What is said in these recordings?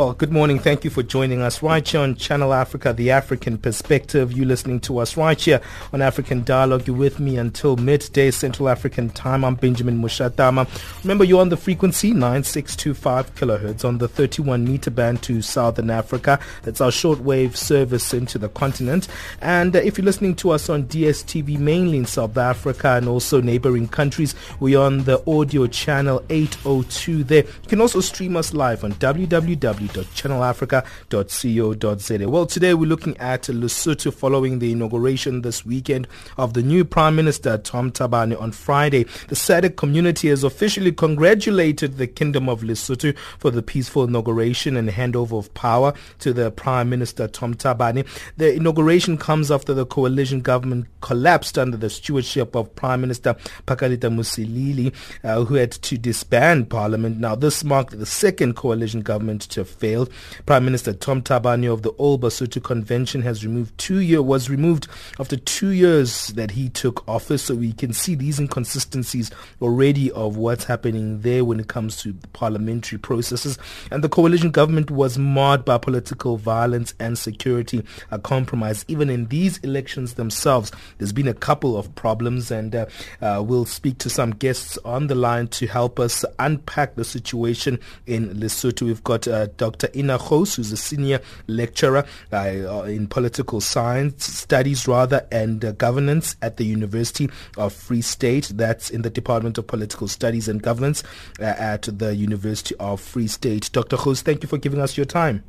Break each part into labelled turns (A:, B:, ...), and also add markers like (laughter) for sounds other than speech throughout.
A: Well, good morning. Thank you for joining us right here on Channel Africa, the African perspective. You listening to us right here on African Dialogue. You're with me until midday Central African time. I'm Benjamin Mushatama. Remember, you're on the frequency 9625 kilohertz on the 31 meter band to Southern Africa. That's our shortwave service into the continent. And uh, if you're listening to us on DSTV, mainly in South Africa and also neighboring countries, we're on the audio channel 802 there. You can also stream us live on www www.channelafrica.co.za. Well, today we're looking at Lesotho following the inauguration this weekend of the new Prime Minister Tom Thabane on Friday. The SADC community has officially congratulated the Kingdom of Lesotho for the peaceful inauguration and handover of power to the Prime Minister Tom Thabane. The inauguration comes after the coalition government collapsed under the stewardship of Prime Minister Pakalitha Mosisili, uh, who had to disband parliament. Now, this marked the second coalition government to failed. Prime Minister Tom Thabane of the All Basotho Convention has removed two year was removed after two years that he took office. So we can see these inconsistencies already of what's happening there when it comes to parliamentary processes. And the coalition government was marred by political violence and security a compromise. Even in these elections themselves, there's been a couple of problems, and uh, uh, we'll speak to some guests on the line to help us unpack the situation in Lesotho. We've got uh, Dr. Ina Gouws, who's a senior lecturer uh, in political science studies, rather, and uh, governance at the University of Free State. That's in the Department of Political Studies and Governance uh, at the University of Free State. Dr. Gouws, thank you for giving us your time.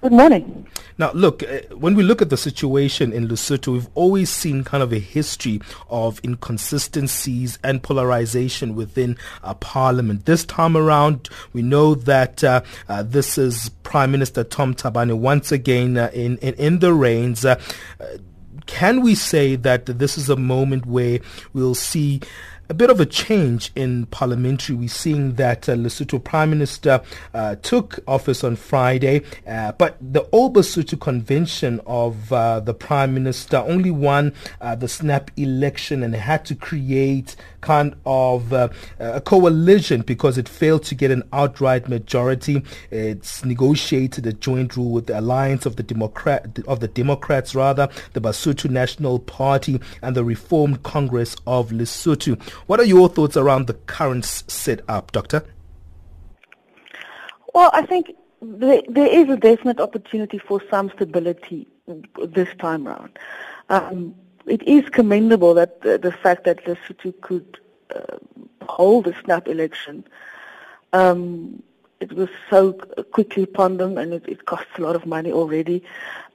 B: Good morning.
A: Now, look, uh, when we look at the situation in Lesotho, we've always seen kind of a history of inconsistencies and polarization within uh, parliament. This time around, we know that uh, uh this is Prime Minister Tom Thabane once again uh, in, in, in the reins. Can we say that this is a moment where we'll see a bit of a change in parliamentary. We're seeing that uh, Lesotho Prime Minister uh, took office on Friday, uh, but the Basotho Convention of uh, the Prime Minister only won uh, the snap election and had to create kind of uh, a coalition because it failed to get an outright majority. It's negotiated a joint rule with the Alliance of the Democrat of the Democrats, rather the Basotho National Party and the Reformed Congress of Lesotho. What are your thoughts around the current setup, Doctor?
B: Well, I think there, there is a definite opportunity for some stability this time around. Um, it is commendable that the, the fact that Lesotho could uh, hold a snap election. Um, it was so quickly upon them, and it, it costs a lot of money already.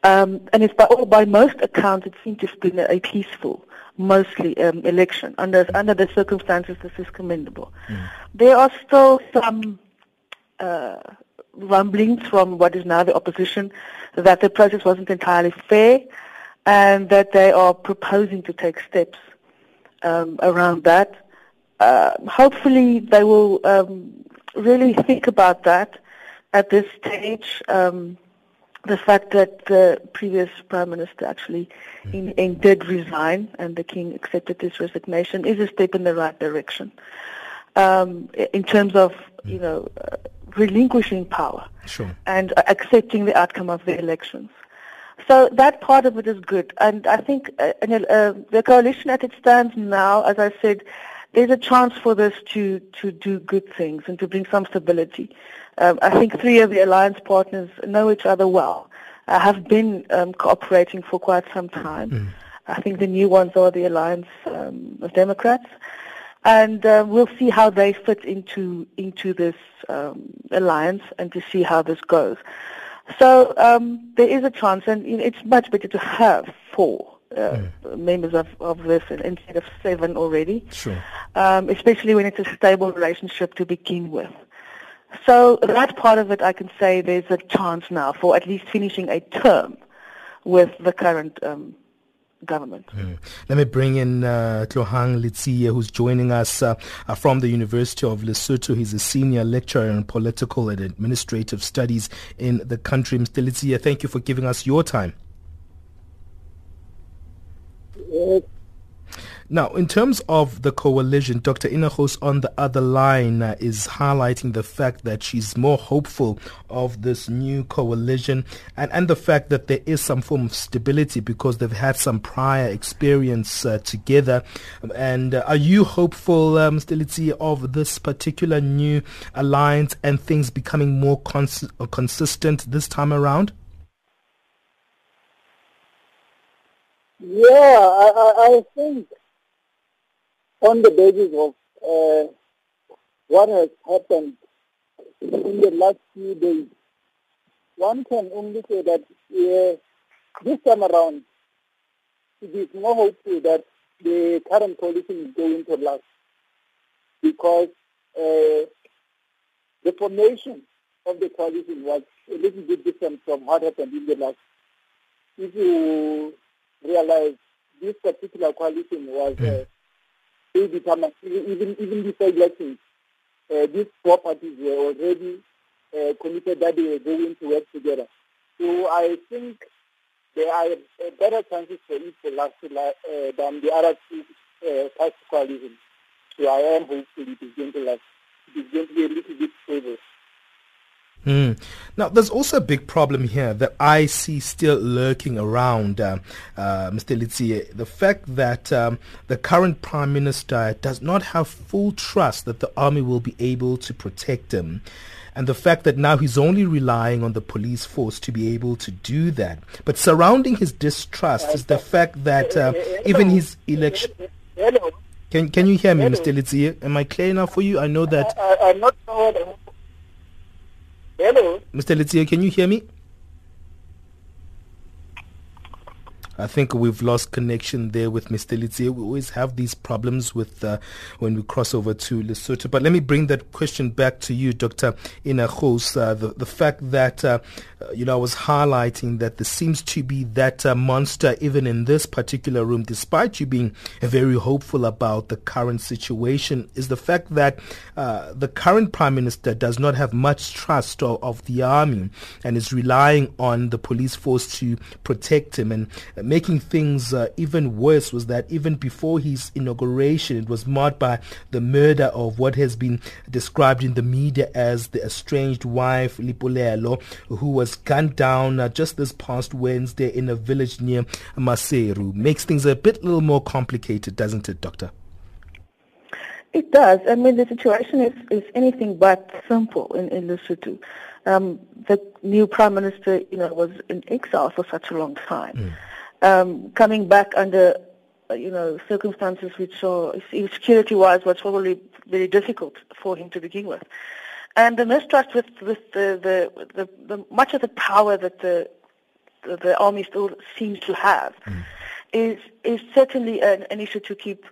B: Um, and it's by all, by most accounts, it seems to have been a peaceful, mostly um, election. Under under the circumstances, this is commendable. Mm. There are still some uh, rumblings from what is now the opposition that the process wasn't entirely fair and that they are proposing to take steps um, around that. Uh, hopefully, they will um, really think about that at this stage. Um, the fact that the previous prime minister actually mm. in, in did resign and the king accepted his resignation is a step in the right direction um, in terms of you know uh, relinquishing power
A: sure.
B: and accepting the outcome of the elections. So that part of it is good. And I think uh, uh, the coalition as it stands now, as I said, there's a chance for this to, to do good things and to bring some stability. Um, I think three of the alliance partners know each other well, uh, have been um, cooperating for quite some time. Mm. I think the new ones are the alliance um, of Democrats. And uh, we'll see how they fit into into this um, alliance and to see how this goes. So um, there is a chance, and you know, it's much better to have four mm. members of, of this instead of seven already.
A: Sure.
B: Um, especially when it's a stable relationship to begin with. So that part of it, I can say there's a chance now for at least finishing a term with the current um, government. Mm.
A: Let me bring in uh, Tlohang Letsie, who's joining us uh, uh, from the University of Lesotho. He's a senior lecturer in political and administrative studies in the country. Mr. Letsie, thank you for giving us your time. Now, in terms of the coalition, Dr. Ina Gouws on the other line uh, is highlighting the fact that she's more hopeful of this new coalition and, and the fact that there is some form of stability because they've had some prior experience uh, together. And uh, are you hopeful, um, Stelitzi, of this particular new alliance and things becoming more cons- uh, consistent this time around?
C: Yeah, I, I, I think on the basis of uh, what has happened in the last few days, one can only say that uh, this time around, it is more hopeful that the current coalition is going to last because uh, the formation of the coalition was a little bit different from what happened in the last. If you realize this particular coalition was uh, predetermined, even even before elections, uh, these four parties were already uh, committed that they were going to work together. So I think there are better chances for it to last uh, than the other two uh, past coalitions. So I am hopeful it is going to last. It is going to be a little bit stable.
A: Mm. Now, there's also a big problem here that I see still lurking around, uh, uh, Mr. Letsie. The fact that um, the current Prime Minister does not have full trust that the army will be able to protect him. And the fact that now he's only relying on the police force to be able to do that. But surrounding his distrust is the fact that uh, even his election. Can, can you hear me, Mr. Letsie? Am I clear enough for you? I know that.
C: I, am not sure Hello.
A: Mr. Letsie, can you hear me? I think we've lost connection there with Mr. Letsie. We always have these problems with uh, when we cross over to Lesotho. But let me bring that question back to you, Dr. Ina Gouws. Uh, the, the fact that, uh, you know, I was highlighting that there seems to be that uh, monster even in this particular room, despite you being very hopeful about the current situation, is the fact that uh, the current Prime Minister does not have much trust of, of the army and is relying on the police force to protect him. And making things uh, even worse was that even before his inauguration, it was marked by the murder of what has been described in the media as the estranged wife, Lipolelo, who was gunned down uh, just this past Wednesday in a village near Maseru. Makes things a bit little more complicated, doesn't it, Doctor?
B: It does. I mean, the situation is, is anything but simple in, in Lesotho. Um, the new prime minister, you know, was in exile for such a long time. Mm um, coming back under, uh, you know, circumstances which saw security-wise was probably very difficult for him to begin with. And the mistrust with, with the, the, the, the much of the power that the, the, the army still seems to have mm. is, is certainly an, an issue to keep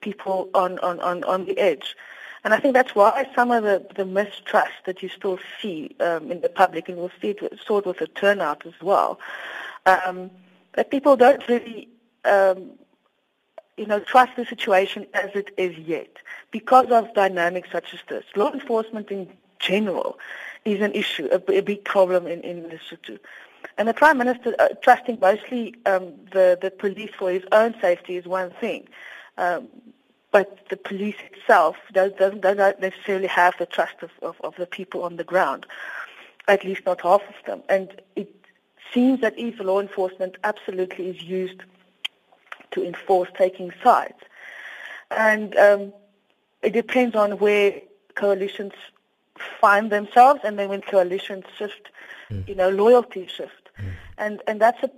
B: people on, on, on, on the edge. And I think that's why some of the, the mistrust that you still see um, in the public, and we'll see it sort with the turnout as well, um, that people don't really, um, you know, trust the situation as it is yet because of dynamics such as this. Law enforcement in general is an issue, a, a big problem in, in Lesotho. And the Prime Minister uh, trusting mostly um, the, the police for his own safety is one thing. Um, but the police itself does, doesn't, doesn't necessarily have the trust of, of, of the people on the ground, at least not half of them. And it seems that if law enforcement absolutely is used to enforce taking sides. And um, it depends on where coalitions find themselves and then when coalitions shift, mm. you know, loyalty shift. Mm. And, and that's a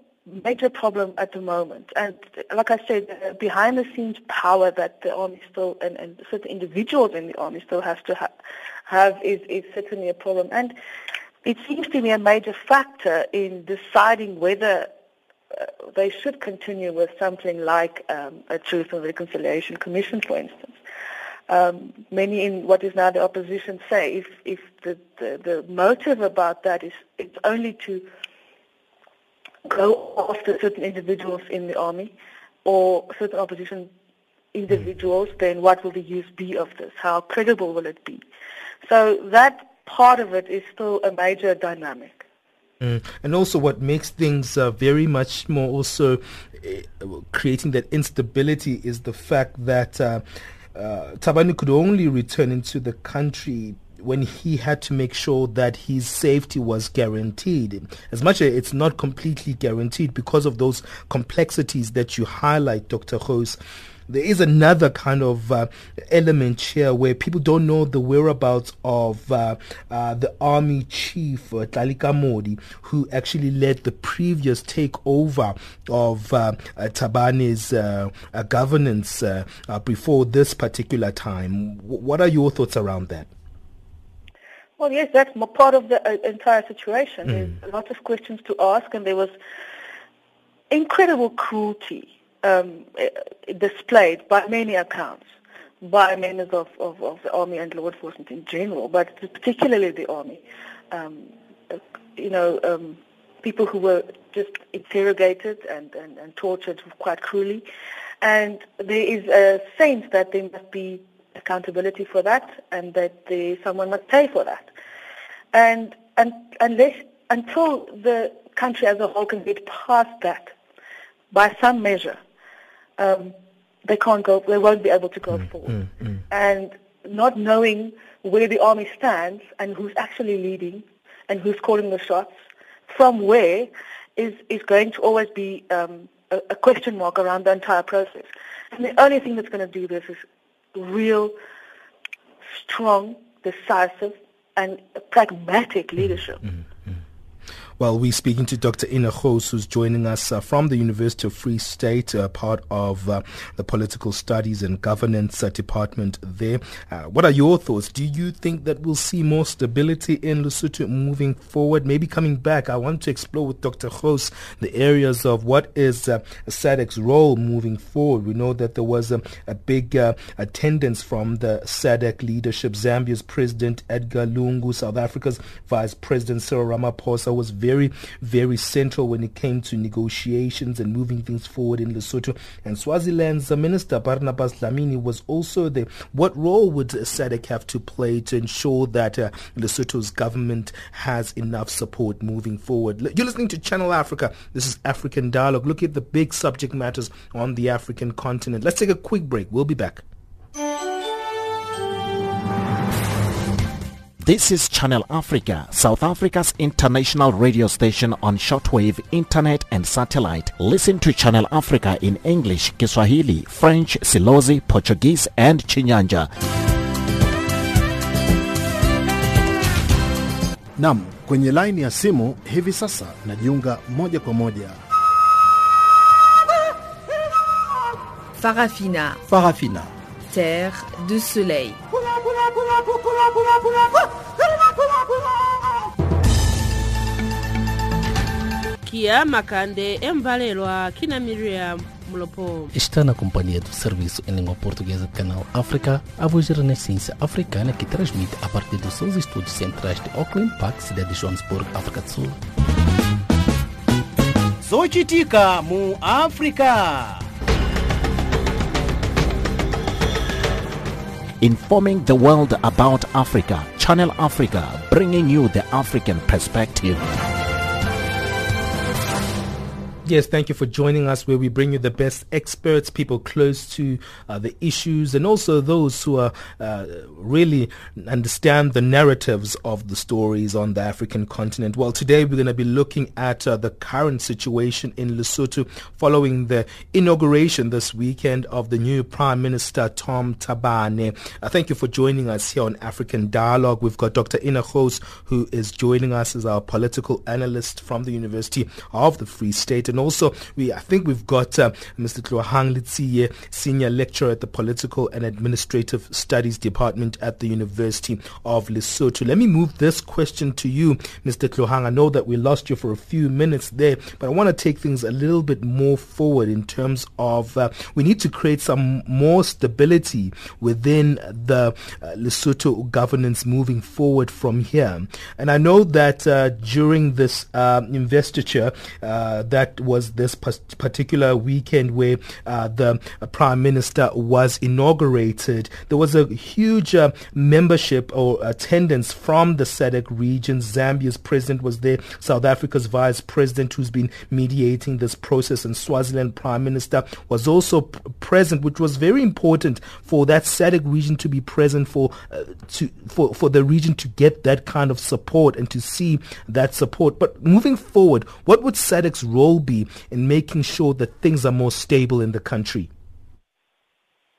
B: major problem at the moment. And like I said, behind the scenes power that the army still and, and certain individuals in the army still has to ha- have is, is certainly a problem. And it seems to me a major factor in deciding whether uh, they should continue with something like um, a Truth and Reconciliation Commission, for instance. Um, many in what is now the opposition say if, if the, the, the motive about that is it's only to go after certain individuals in the army or certain opposition individuals, then what will the use be of this? How credible will it be? So that part of it is still a major dynamic.
A: Mm. And also, what makes things uh, very much more also uh, creating that instability is the fact that uh, uh, Thabane could only return into the country when he had to make sure that his safety was guaranteed. As much as it's not completely guaranteed because of those complexities that you highlight, Dr. Gouws, there is another kind of uh, element here where people don't know the whereabouts of uh, uh, the army chief, uh, Tlali Kamoli, who actually led the previous takeover of uh, uh Thabane's uh, uh, governance before this particular time. W- what are your thoughts around that?
B: Well, yes, that's part of the entire situation. Mm. There's lots of questions to ask, and there was incredible cruelty um, eh, displayed by many accounts by members of, of, of, the army and law enforcement in general, but particularly the army. Um, you know, um, people who were just interrogated and, and, and tortured quite cruelly. And there is a sense that there must be accountability for that and that there, someone must pay for that. And, and unless, until the country as a whole can get past that by some measure, um, they can't go, they won't be able to go mm, forward. Mm, mm. And not knowing where the army stands and who's actually leading and who's calling the shots, from where, is, is going to always be um, a, a question mark around the entire process. And the only thing that's going to do this is real, strong, decisive, and pragmatic leadership. Mm-hmm.
A: Well, we're speaking to Dr. Ina Gouws, who's joining us uh, from the University of Free State, uh, part of uh, the Political Studies and Governance uh, Department there. Uh, what are your thoughts? Do you think that we'll see more stability in Lesotho moving forward? Maybe coming back, I want to explore with Dr. Gouws the areas of what is uh, SADC's role moving forward. We know that there was a, big attendance from the SADC leadership. Zambia's President Edgar Lungu, South Africa's Vice President Cyril Ramaphosa was very very, very central when it came to negotiations and moving things forward in Lesotho. And Swaziland's Minister Barnabas Dlamini was also there. What role would SADC have to play to ensure that uh, Lesotho's government has enough support moving forward? You're listening to Channel Africa. This is African Dialogue. Look at the big subject matters on the African continent. Let's take a quick break. We'll be back.
D: This is Channel Africa, South Africa's international radio station on shortwave, internet and satellite. Listen to Channel Africa in English, Kiswahili, French, Silozi, Portuguese and Chinyanja.
E: Nam, kwenye line ya simu hivi sasa najiunga moja kwa moja.
F: Farafina.
E: Farafina.
F: Terre de soleil.
G: Kia makande emvalelwa kina miriam mulopo
H: está na companhia do serviço em língua portuguesa do canal África, a voz da Renascença Africana que transmite a partir dos seus estúdios centrais de Auckland Park, cidade de Johannesburg, África do Sul.
I: Zochitika mu África.
D: Informing the world about Africa, Channel Africa, bringing you the African perspective.
A: Yes, thank you for joining us where we bring you the best experts, people close to uh, the issues, and also those who are uh, really understand the narratives of the stories on the African continent. Well, today we're going to be looking at uh, the current situation in Lesotho following the inauguration this weekend of the new Prime Minister, Tom Thabane. Uh, thank you for joining us here on African Dialogue. We've got Dr. Ina Gouws, who is joining us as our political analyst from the University of the Free State. And also, we I think we've got uh, Mr. Tlohang Letsie, Senior Lecturer at the Political and Administrative Studies Department at the University of Lesotho. Let me move this question to you, Mr. Tlohang. I know that we lost you for a few minutes there, but I want to take things a little bit more forward in terms of uh, we need to create some more stability within the uh, Lesotho governance moving forward from here. And I know that uh, during this uh, investiture, uh, that was this particular weekend where uh, the Prime Minister was inaugurated, there was a huge membership or attendance from the SADC region. Zambia's president was there, South Africa's vice president who's been mediating this process, and Swaziland Prime Minister was also p- present, which was very important for that SADC region to be present for uh, to for for the region to get that kind of support and to see that support. But moving forward, what would SADC's role be in making sure that things are more stable in the country?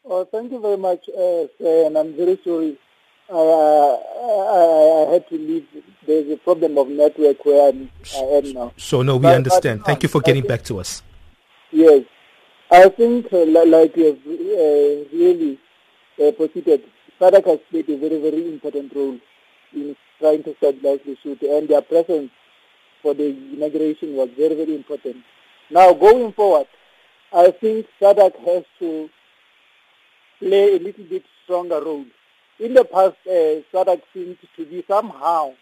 C: Well, thank you very much, uh, and I'm very sorry. Uh, I, I, had to leave. There's a problem of network where I'm, I am now.
A: So, no, we but, understand. But, Thank you for getting think, back to us.
C: Yes. I think, uh, like you have uh, really uh, posited, SADC has played a very, very important role in trying to stabilize the shoot, and their presence for the inauguration was very, very important. Now, going forward, I think SADC has to play a little bit stronger role. In the past, uh, SADC seemed to be somehow,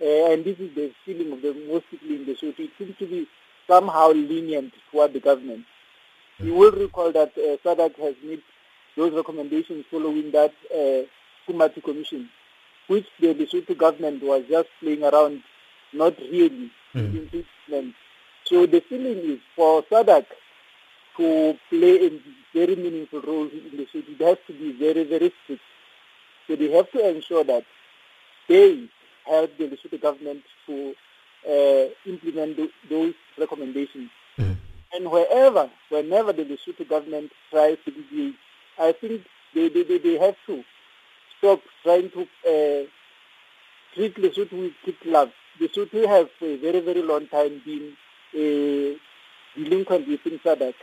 C: uh, and this is the feeling of the most people in the shoot, it seems to be somehow lenient toward the government. You will recall that uh, SADC has made those recommendations following that uh, Phumaphi Commission, which the Lesotho government was just playing around, not really mm. So the feeling is for SADC to play a very meaningful role in the city, it has to be very, very strict. So they have to ensure that they help the Lesotho government to uh, implement those recommendations. Mm. And wherever, whenever the Lesotho government tries to deviate, I think they, they, they, they have to stop trying to uh, treat Lesotho with kid gloves. Lesotho has for a very, very long time been a delinquent within SADC.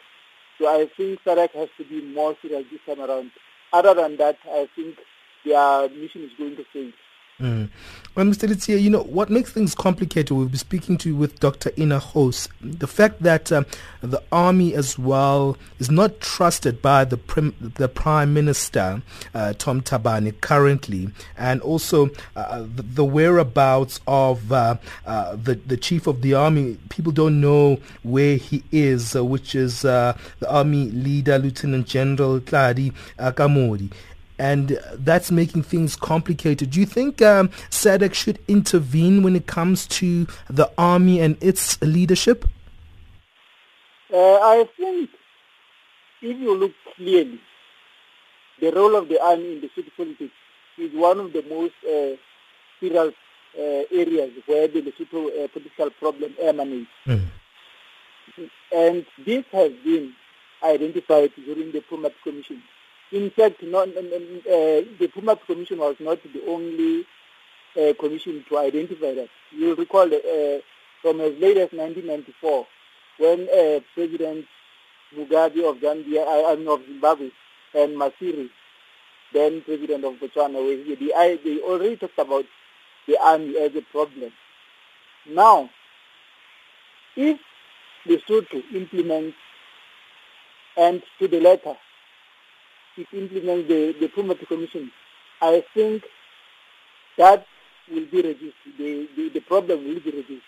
C: So I think SADC has to be more serious this time around. Other than that, I think their mission is going to fail.
A: Mm. Well, Mr. Letsie, you know, what makes things complicated, we'll be speaking to with Dr. Ina Gouws, the fact that um, the army as well is not trusted by the, prim- the Prime Minister, uh, Tom Thabane, currently, and also uh, the, the, whereabouts of uh, uh, the, the Chief of the Army. People don't know where he is, uh, which is the Army leader, Lieutenant General Tlali Kamoli and that's making things complicated. Do you think um, SADC should intervene when it comes to the army and its leadership?
C: Uh, I think if you look clearly, the role of the army in the city politics is one of the most uh, serious uh, areas where the Lesotho uh, political problem emanates. Mm. And this has been identified during the Phumaphi Commission. In fact, not, uh, the Phumaphi Commission was not the only uh, commission to identify that. You'll recall uh, from as late as 1994, when uh, President Mugabe of Zambia, I mean of Zimbabwe, and Masire, then President of Botswana, were here, they, they already talked about the army as a problem. Now, if Lesotho implements and to the letter it implements the, the Phumaphi Commission, I think that will be reduced. The, the, the problem will be reduced.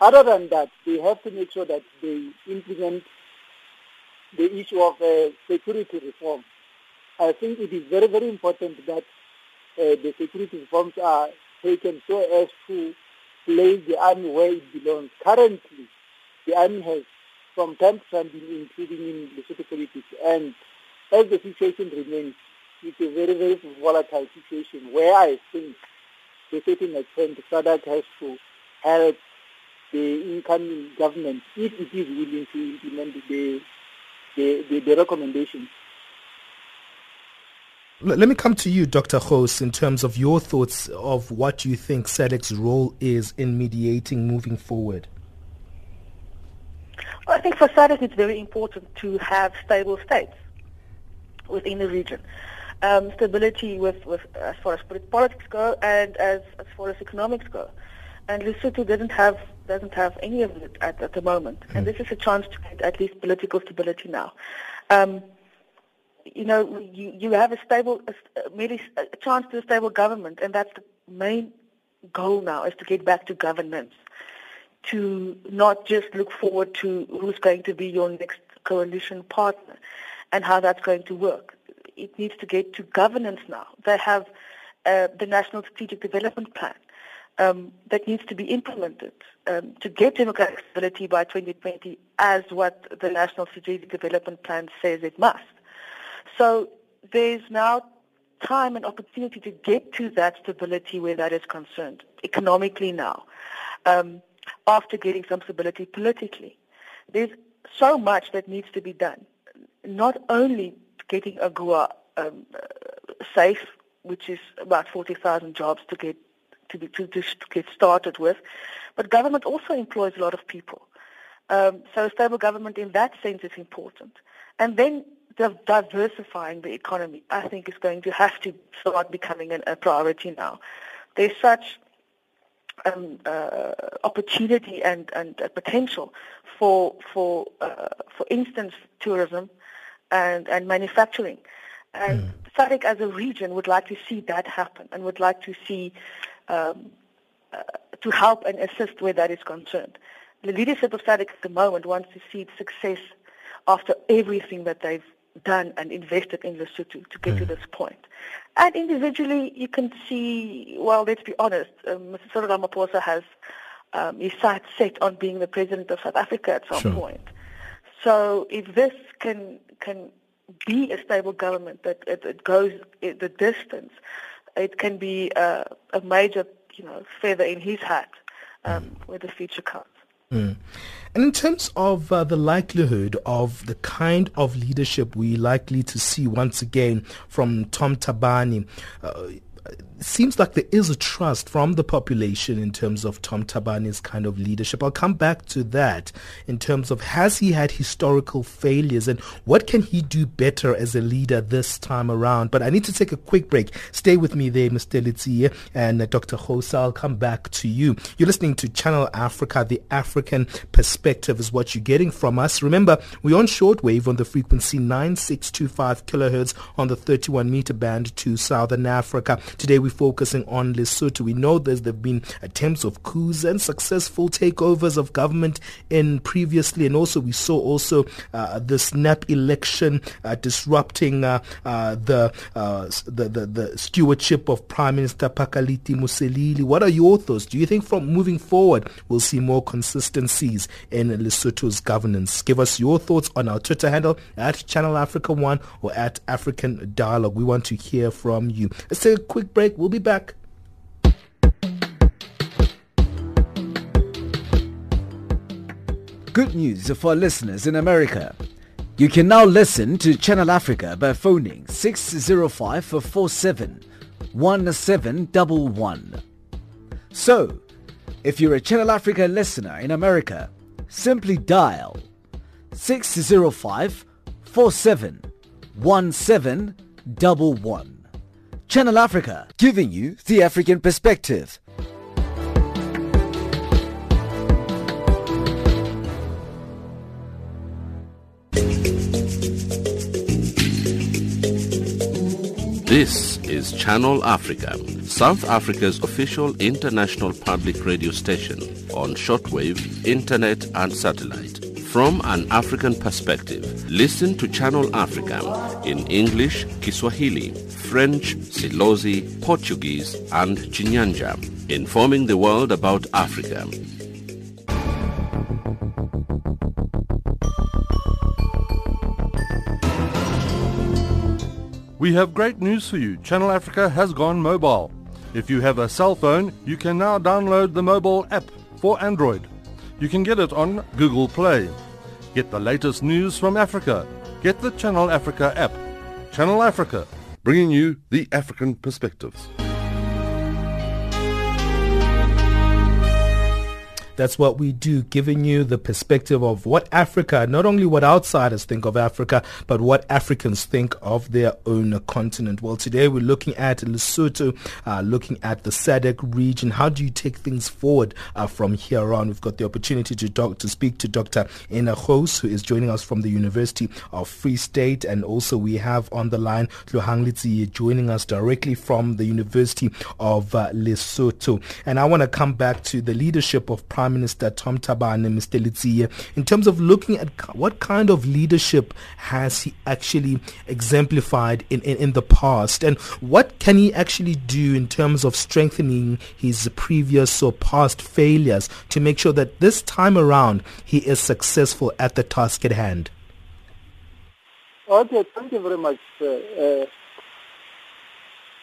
C: Other than that, they have to make sure that they implement the issue of uh, security reform. I think it is very, very important that uh, the security reforms are taken so as to place the army where it belongs. Currently, the army has from time to time been intruding in the security politics and as the situation remains, it's a very, very volatile situation where I think to a certain extent SADC has to help the incoming government if it is willing to implement the, the, the, the recommendations.
A: Let me come to you, Dr. Gouws, in terms of your thoughts of what you think SADC's role is in mediating moving forward.
B: I think for SADC it's very important to have stable states within the region. Um, stability with, with as far as politics go and as, as far as economics go. And Lesotho doesn't have doesn't have any of it at, at the moment. Mm. And this is a chance to get at least political stability now. Um, you know, you, you have a stable, a, merely a chance to a stable government, and that's the main goal now is to get back to governance, to not just look forward to who's going to be your next coalition partner and how that's going to work. It needs to get to governance now. They have uh, the National Strategic Development Plan um, that needs to be implemented um, to get democratic stability by 2020 as what the National Strategic Development Plan says it must. So there's now time and opportunity to get to that stability where that is concerned, economically now, um, after getting some stability politically. There's so much that needs to be done, not only getting AGOA um, safe, which is about 40,000 jobs to get to, be, to, to, get started with, but government also employs a lot of people. Um, so a stable government in that sense is important. And then diversifying the economy, I think, is going to have to start becoming an, a priority now. There's such um, uh, opportunity and, and uh, potential for, for, uh, for instance, tourism and, and manufacturing. And mm. SADC as a region would like to see that happen and would like to see, um, uh, to help and assist where that is concerned. The leadership of SADC at the moment wants to see success after everything that they've done and invested in Lesotho to get mm. to this point. And individually, you can see, well, let's be honest, um, Mr. Cyril Ramaphosa has um, his sights set on being the president of South Africa at some sure. point. So if this can can be a stable government that it, it goes the distance, it can be a, a, major, you know, feather in his hat um, mm. where the future comes.
A: Mm. And in terms of uh, the likelihood of the kind of leadership we're likely to see once again from Tom Thabane, uh, seems like there is a trust from the population in terms of Tom Thabane's kind of leadership. I'll come back to that in terms of has he had historical failures and what can he do better as a leader this time around. But I need to take a quick break. Stay with me there, Mr. Letsie and Dr. Gouws. I'll come back to you. You're listening to Channel Africa. The African perspective is what you're getting from us. Remember, we're on shortwave on the frequency 9625 kilohertz on the 31 meter band to Southern Africa. Today we're focusing on Lesotho. We know there's there have been attempts of coups and successful takeovers of government in previously, and also we saw also uh, the snap election uh, disrupting uh, uh the, uh, the, the the stewardship of Prime Minister Pakalitha Mosisili. What are your thoughts? Do you think from moving forward we'll see more consistencies in Lesotho's governance? Give us your thoughts on our Twitter handle at Channel Africa One or at African Dialogue. We want to hear from you. Let's take a quick break. We'll be back.
J: Good news for listeners in America. You can now listen to Channel Africa by phoning 605 47 1711. So, if you're a Channel Africa listener in America, simply dial 605 47 1711. Channel Africa, giving you the African perspective.
K: This is Channel Africa, South Africa's official international public radio station on shortwave, internet and satellite. From an African perspective, listen to Channel Africa in English, Kiswahili, French, Silozi, Portuguese, and Chinyanja, informing the world about Africa.
L: We have great news for you. Channel Africa has gone mobile. If you have a cell phone, you can now download the mobile app for Android. You can get it on Google Play. Get the latest news from Africa. Get the Channel Africa app. Channel Africa bringing you the African perspectives.
A: That's what we do, giving you the perspective of what Africa, not only what outsiders think of Africa, but what Africans think of their own continent. Well, today we're looking at Lesotho, uh, looking at the SADC region. How do you take things forward uh, from here on? We've got the opportunity to talk, to speak to Dr. Ina Gouws, who is joining us from the University of Free State, and also we have on the line Letsie joining us directly from the University of uh, Lesotho. And I want to come back to the leadership of Prime Minister Tom Thabane, Mr. Letsie, in terms of looking at what kind of leadership has he actually exemplified in, in, in the past, and what can he actually do in terms of strengthening his previous or past failures to make sure that this time around he is successful at the task at hand?
C: Okay, thank you very much. Uh,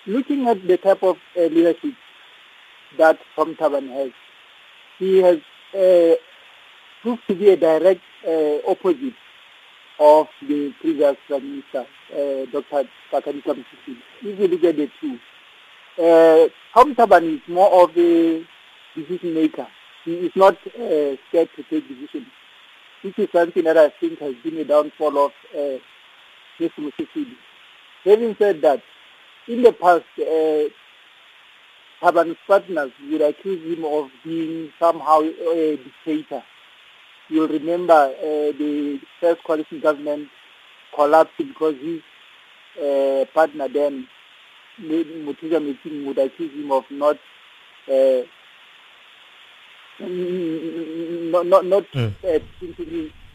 C: looking at the type of uh, leadership that Tom Thabane has, he has uh, proved to be a direct uh, opposite of the previous Prime Minister, uh, Dr. Pakalitha Mosisili. If you look at the two, uh, Tom Thabane is more of a decision maker. He is not uh, scared to take decisions. This is something that I think has been a downfall of uh, Mr. Mosisili. Having said that, in the past, uh, Thabane's partners would accuse him of being somehow a dictator. You'll remember uh, the first coalition government collapsed because his uh, partner then, Metsing, would accuse him of not uh, not not, not mm. uh,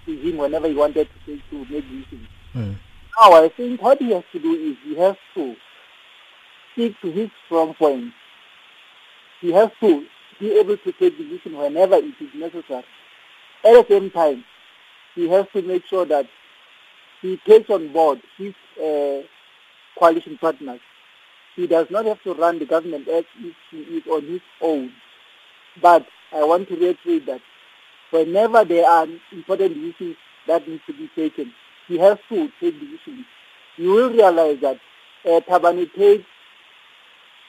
C: to him whenever he wanted to, to make decisions. Mm. Now I think what he has to do is he has to stick to his strong points. He has to be able to take decisions whenever it is necessary. At the same time, he has to make sure that he takes on board his uh, coalition partners. He does not have to run the government as if he is on his own. But I want to reiterate that whenever there are important decisions that need to be taken, he has to take decisions. You will realize that uh, takes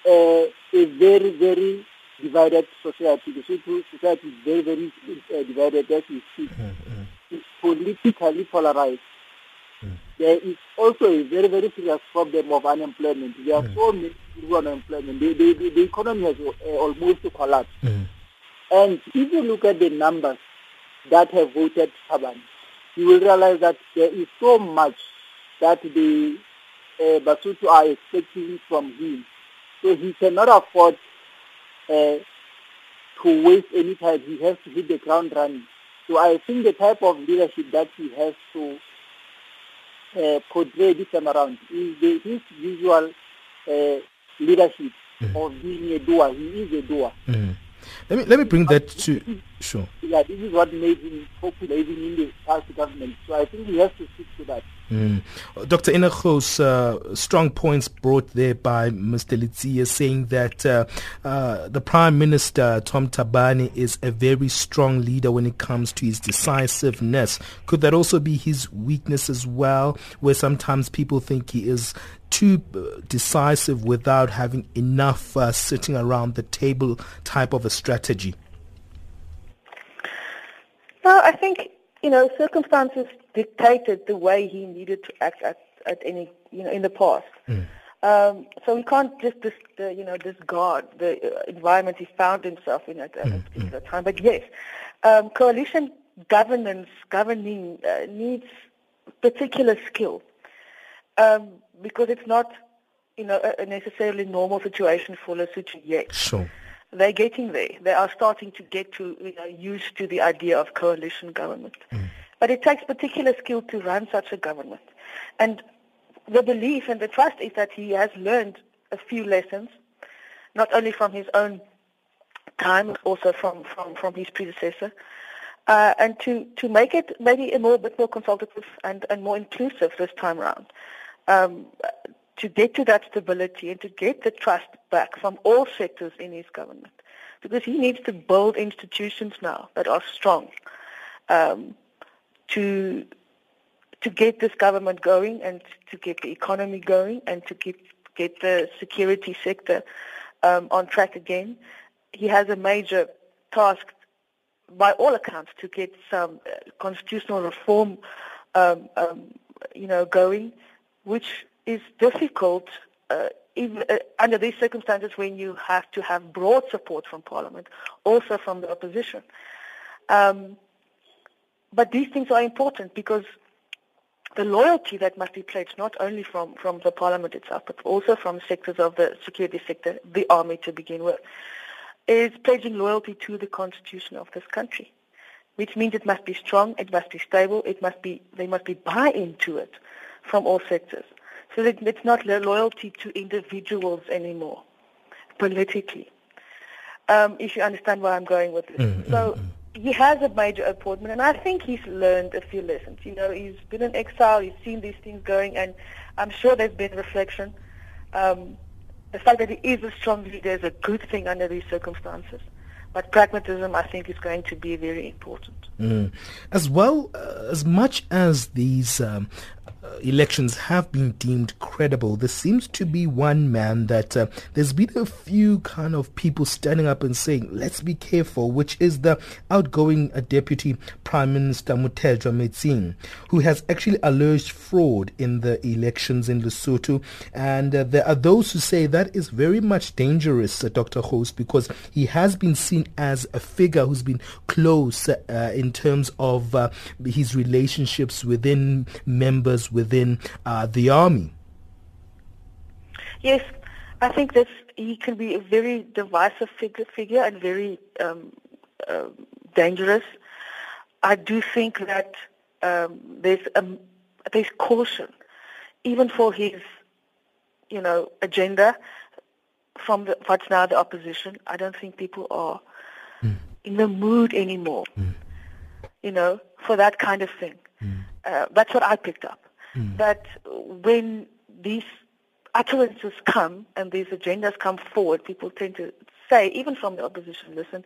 C: uh, a very, very divided society. The Sotho society is very, very uh, divided as we speak. Mm-hmm. It's politically polarized. Mm. There is also a very, very serious problem of unemployment. There are mm. so many people unemployment. The, the, the, the economy has uh, almost collapsed. Mm. And if you look at the numbers that have voted Thabane, you will realize that there is so much that the uh, Basotho are expecting from him so he cannot afford uh, to waste any time. He has to hit the ground running. So I think the type of leadership that he has to uh, portray this time around is the, his usual uh, leadership mm. of being a doer. He is a doer.
A: Mm. Let me let me bring that to sure.
C: Yeah, this is what made him popular even in the past government. So I think he has to stick to that.
A: Mm. Dr. Ina uh, strong points brought there by Mr. Letsie saying that uh, uh, the Prime Minister, Tom Thabane, is a very strong leader when it comes to his decisiveness. Could that also be his weakness as well, where sometimes people think he is too uh, decisive without having enough uh, sitting around the table type of a strategy?
B: No, I think, you know, circumstances dictated the way he needed to act at, at any, you know, in the past. Mm. Um, so we can't just, dis, uh, you know, discard the uh, environment he found himself in at, at mm. a particular time. But yes, um, coalition governance, governing uh, needs particular skill um, because it's not, you know, a, necessarily normal situation for Lesotho yet.
A: Sure.
B: They're getting there. They are starting to get to, you know, used to the idea of coalition government. Mm. But it takes particular skill to run such a government. And the belief and the trust is that he has learned a few lessons, not only from his own time, but also from, from, from his predecessor, uh, and to, to make it maybe a more, bit more consultative and, and more inclusive this time around. Um, to get to that stability and to get the trust back from all sectors in his government. Because he needs to build institutions now that are strong. Um, to to get this government going and to get the economy going and to get get the security sector um, on track again. He has a major task by all accounts, to get some constitutional reform, um, um, you know, going, which is difficult uh, even, uh, under these circumstances when you have to have broad support from Parliament, also from the opposition. Um, but these things are important because the loyalty that must be pledged not only from, from the Parliament itself, but also from sectors of the security sector, the army to begin with, is pledging loyalty to the constitution of this country, which means it must be strong, it must be stable, it must be, they must be buy into it from all sectors. So that it's not loyalty to individuals anymore, politically. Um, if you understand where I'm going with this. Mm-hmm. So he has a major appointment, and I think he's learned a few lessons. You know, he's been in exile, he's seen these things going, and I'm sure there's been reflection. Um, the fact that he is a strong leader is a good thing under these circumstances. But pragmatism, I think, is going to be very important.
A: Mm. As well, uh, as much as these um, elections have been deemed credible, there seems to be one man that uh, there's been a few kind of people standing up and saying, let's be careful, which is the outgoing uh, Deputy Prime Minister Mothetjwa Metsing, who has actually alleged fraud in the elections in Lesotho. And uh, there are those who say that is very much dangerous, uh, Dr. Gouws, because he has been seen as a figure who's been close uh, in terms of his relationships within members within uh, the army.
B: Yes, I think that he can be a very divisive figure, figure and very um, uh, dangerous. I do think that um, there's um, there's caution, even for his, you know, agenda from the, what's now the opposition. I don't think people are mm. in the mood anymore, mm. you know, for that kind of thing. Mm. Uh, that's what I picked up mm. that when these utterances come and these agendas come forward, people tend to say, even from the opposition, listen,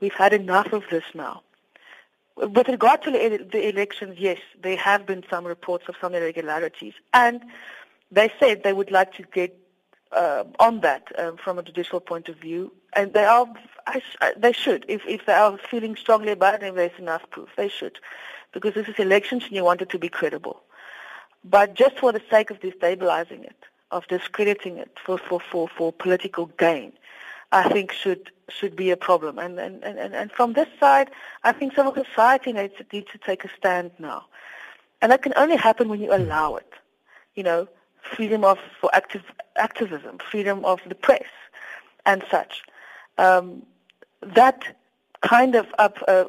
B: we've had enough of this now. With regard to the elections, yes, there have been some reports of some irregularities, and they said they would like to get uh, on that um, from a judicial point of view, and they are, they should, if, if they are feeling strongly about it, if there's enough proof, they should, because this is elections and you want it to be credible. But just for the sake of destabilizing it, of discrediting it for, for, for, for political gain, I think should should be a problem. And, and, and, and from this side, I think civil society needs needs to take a stand now. And that can only happen when you allow it. You know, freedom of for active activism, freedom of the press, and such. Um, that kind of up, uh,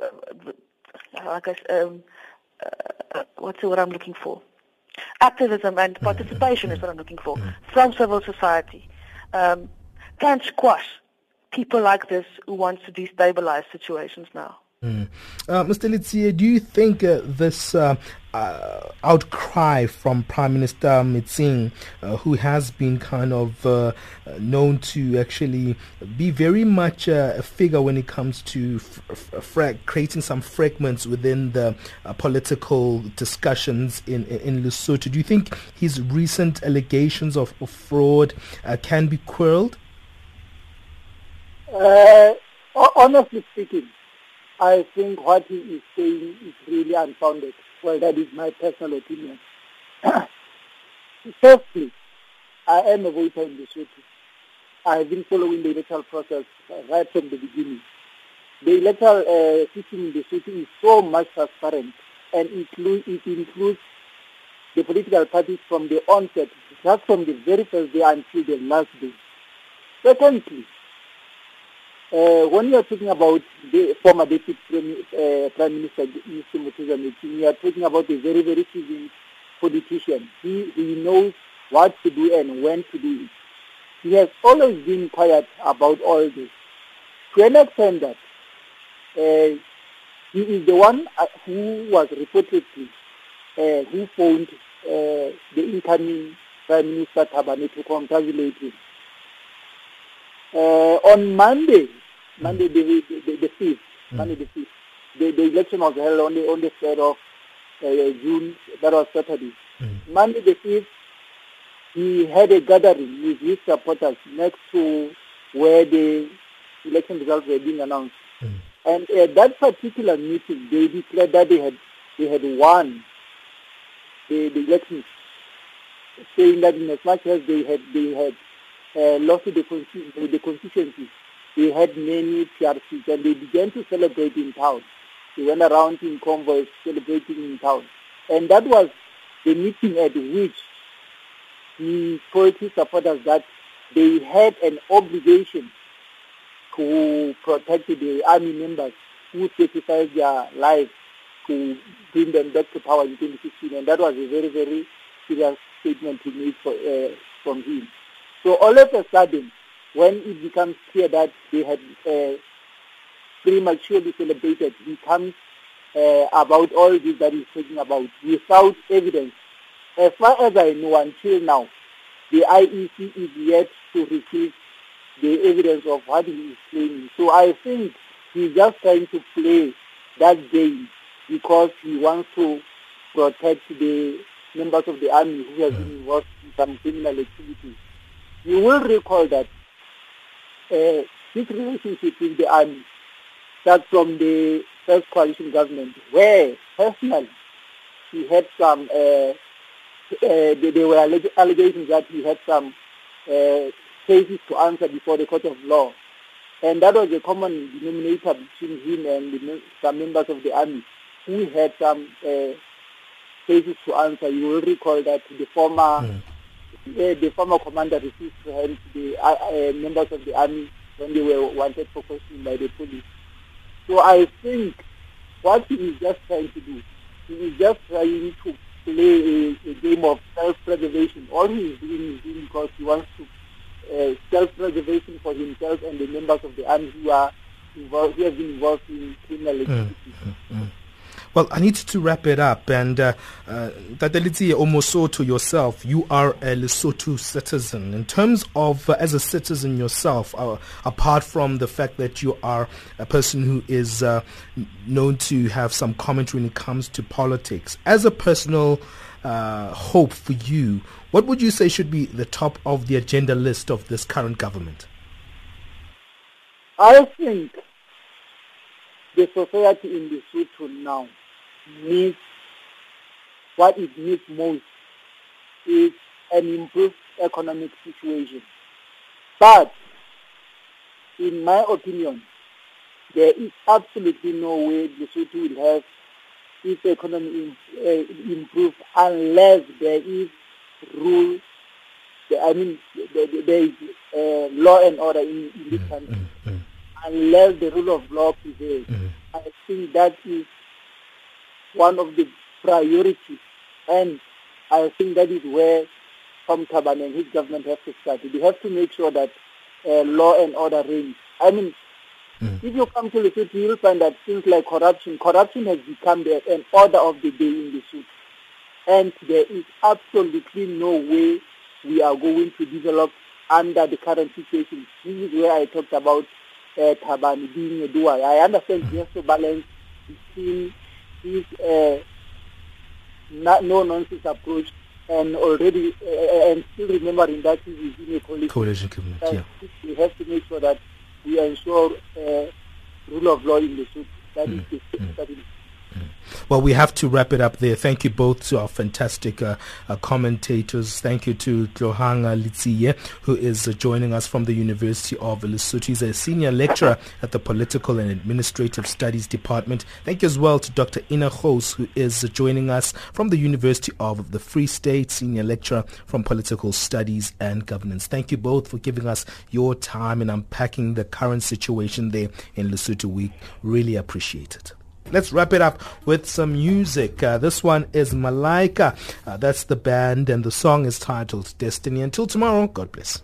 B: like I, um, uh, what's the word I'm looking for? Activism and participation is what I'm looking for. from civil society. Um, can squash people like this who want to destabilize situations now.
A: Mm. Uh, Mr. Letsie, do you think uh, this uh, uh outcry from Prime Minister Metsing, uh, who has been kind of uh, known to actually be very much a figure when it comes to fra- creating some fragments within the political discussions in, in, Lesotho, do you think his recent allegations of, of fraud can be quelled?
C: honestly speaking, I think what he is saying is really unfounded. Well, that is my personal opinion. (clears throat) Firstly, I am a voter in Lesotho. I have been following the electoral process right from the beginning. The electoral uh, system in Lesotho is so much transparent and include, it includes the political parties from the onset, just from the very first day until the last day. Secondly, uh, when you are talking about the former Deputy Prime, uh, Prime Minister Mr. You are talking about a very, very seasoned politician. He, he knows what to do and when to do it. He has always been quiet about all this. To an extent that uh, he is the one uh, who was reportedly uh, who phoned uh, the incoming Prime Minister Thabane to congratulate him. Uh, on Monday, Monday the, the, the 5th, mm. Monday the 5th. The, the election was held on the, on the 3rd of uh, June, that was Saturday. Mm. Monday the 5th, he had a gathering with his supporters next to where the election results were being announced. Mm. And at that particular meeting, they declared that they had they had won the, the elections, saying that in as much as they had they had uh, lost the, the constituency, they had many PRCs, and they began to celebrate in town. They went around in convoys celebrating in town, and that was the meeting at which the poetry supporters that they had an obligation to protect the army members who sacrificed their lives to bring them back to power in 2016. And that was a very, very serious statement he made for, uh, from him. So all of a sudden, when it becomes clear that they had uh, prematurely celebrated, he comes uh, about all this that he's talking about without evidence. As far as I know, until now, the IEC is yet to receive the evidence of what he is claiming. So I think he's just trying to play that game because he wants to protect the members of the army who have been involved in some criminal activities. You will recall that uh, this relationship with the army starts from the first coalition government, where personally he had some, uh, uh, there were allegations that he had some uh, cases to answer before the court of law. And that was a common denominator between him and the, some members of the army who had some uh, cases to answer. You will recall that the former mm. Uh, the former commander refused to hand the uh, uh, members of the army when they were wanted for questioning by the police. So I think what he is just trying to do, he is just trying to play a, a game of self-preservation. All he is doing is doing because he wants to uh, self-preservation for himself and the members of the army who are involved, who have been involved in criminal mm, activities.
A: Well, I need to wrap it up. And uh, uh, Ntate Letsie Omoso yourself, you are a Lesotho citizen. In terms of, uh, as a citizen yourself, uh, apart from the fact that you are a person who is uh, known to have some commentary when it comes to politics, as a personal uh, hope for you, what would you say should be the top of the agenda list of this current government?
C: I think the society in Lesotho now needs what it needs most is an improved economic situation. But in my opinion, there is absolutely no way Lesotho will have its economy uh, improved unless there is rule. I mean, there is uh, law and order in, in this mm, country. Mm, mm. Unless the rule of law prevails. I think that is one of the priorities. And I think that is where Tom Thabane and his government have to start. They have to make sure that uh, law and order reigns. I mean, mm. if you come to the city, you'll find that things like corruption, corruption has become the, an order of the day in the city. And there is absolutely no way we are going to develop under the current situation. This is where I talked about uh, Thabane being a doer. I understand he has to balance between his uh, no nonsense approach and already uh, and still remembering that is in a coalition.
A: Coalition government,
C: yeah. We have to make sure that we ensure uh, rule of law in Lesotho. That mm. is the mm.
A: Well, we have to wrap it up there. Thank you both to our fantastic uh, uh, commentators. Thank you to Tlohang Letsie, who is uh, joining us from the University of Lesotho. He's a senior lecturer at the Political and Administrative Studies Department. Thank you as well to Dr. Ina Gouws, who is uh, joining us from the University of the Free State, senior lecturer from Political Studies and Governance. Thank you both for giving us your time and unpacking the current situation there in Lesotho. We really appreciate it. Let's wrap it up with some music. Uh, this one is Malaika. Uh, that's the band, and the song is titled Destiny. Until tomorrow, God bless.